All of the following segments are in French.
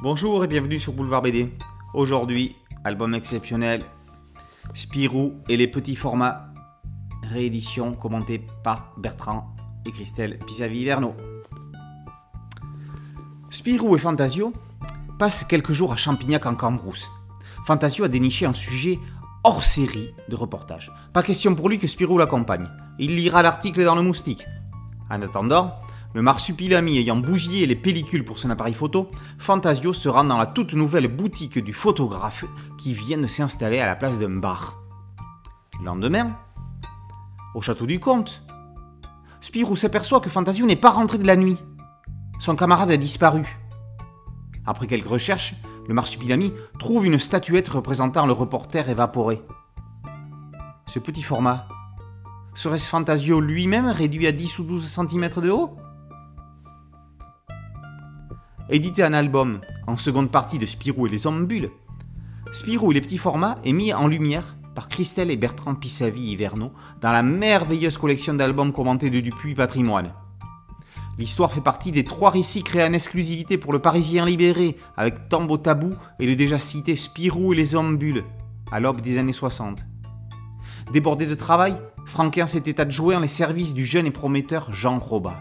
Bonjour et bienvenue sur Boulevard BD. Aujourd'hui, album exceptionnel, Spirou et les petits formats, réédition commentée par Bertrand et Christelle Pisavi-Verno. Spirou et Fantasio passent quelques jours à Champignac en Cambrousse. Fantasio a déniché un sujet hors série de reportage. Pas question pour lui que Spirou l'accompagne. Il lira l'article dans le moustique. En attendant, le marsupilami ayant bousillé les pellicules pour son appareil photo, Fantasio se rend dans la toute nouvelle boutique du photographe qui vient de s'installer à la place d'un bar. Le lendemain, au château du comte, Spirou s'aperçoit que Fantasio n'est pas rentré de la nuit. Son camarade a disparu. Après quelques recherches, le marsupilami trouve une statuette représentant le reporter évaporé. Ce petit format, serait-ce Fantasio lui-même réduit à 10 ou 12 cm de haut? Édité en album, en seconde partie de Spirou et les Ambules, Spirou et les petits formats est mis en lumière par Christelle et Bertrand Pissavi Hiverno dans la merveilleuse collection d'albums commentés de Dupuis Patrimoine. L'histoire fait partie des trois récits créés en exclusivité pour le Parisien libéré avec Tambo Tabou et le déjà cité Spirou et les Ambules à l'aube des années 60. Débordé de travail, Franquin s'était adjoint les services du jeune et prometteur Jean Robat.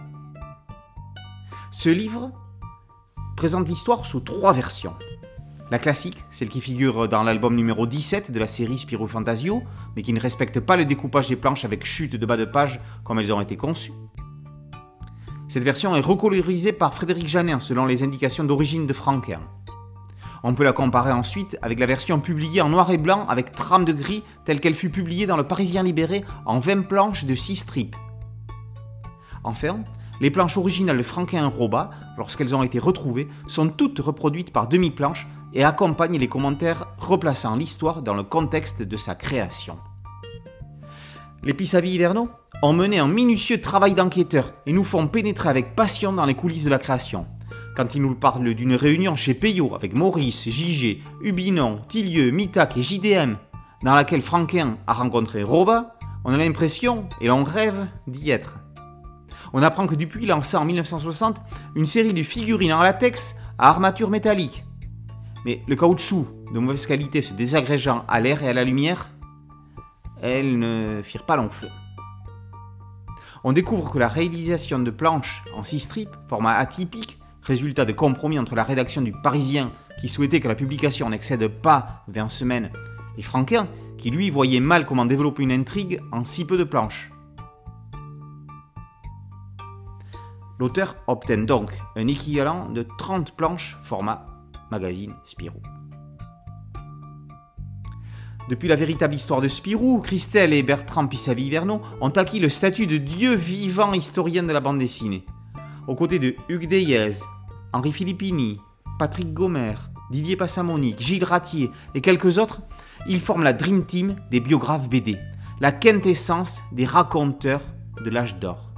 Ce livre présente l'histoire sous trois versions. La classique, celle qui figure dans l'album numéro 17 de la série Spirou Fantasio, mais qui ne respecte pas le découpage des planches avec chute de bas de page comme elles ont été conçues. Cette version est recolorisée par Frédéric Janin selon les indications d'origine de Franquin. On peut la comparer ensuite avec la version publiée en noir et blanc avec trame de gris telle qu'elle fut publiée dans le Parisien libéré en 20 planches de 6 strips. Enfin, les planches originales de Franquin Roba, lorsqu'elles ont été retrouvées, sont toutes reproduites par demi-planches et accompagnent les commentaires replaçant l'histoire dans le contexte de sa création. Les Pissavi Hiverno ont mené un minutieux travail d'enquêteur et nous font pénétrer avec passion dans les coulisses de la création. Quand ils nous parlent d'une réunion chez Payot avec Maurice, JG, Ubinon, Tillieu, Mitac et JDM, dans laquelle Franquin a rencontré Roba, on a l'impression, et l'on rêve, d'y être. On apprend que Dupuis lança en 1960 une série de figurines en latex à armature métallique. Mais le caoutchouc de mauvaise qualité se désagrégeant à l'air et à la lumière, elles ne firent pas long feu. On découvre que la réalisation de planches en six strips, format atypique, résultat de compromis entre la rédaction du Parisien qui souhaitait que la publication n'excède pas 20 semaines, et Franquin qui lui voyait mal comment développer une intrigue en si peu de planches. L'auteur obtient donc un équivalent de 30 planches format magazine Spirou. Depuis la véritable histoire de Spirou, Christelle et Bertrand Pissavi-Vernon ont acquis le statut de dieu vivant historien de la bande dessinée. Aux côtés de Hugues Deyez, Henri Filippini, Patrick Gomer, Didier Passamonique, Gilles Ratier et quelques autres, ils forment la Dream Team des biographes BD, la quintessence des raconteurs de l'âge d'or.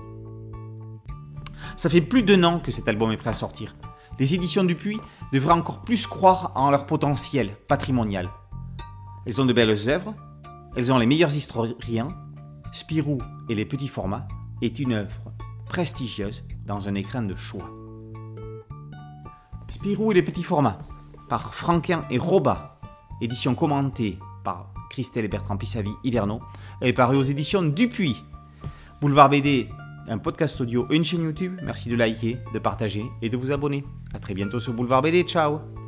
Ça fait plus d'un an que cet album est prêt à sortir. Les éditions Dupuis devraient encore plus croire en leur potentiel patrimonial. Elles ont de belles œuvres, elles ont les meilleurs historiens. Spirou et les petits formats est une œuvre prestigieuse dans un écran de choix. Spirou et les petits formats par Franquin et Roba, édition commentée par Christelle et Bertrand Pissavi Hiverno, est paru aux éditions Dupuis. Boulevard BD un podcast audio et une chaîne YouTube. Merci de liker, de partager et de vous abonner. A très bientôt sur Boulevard BD. Ciao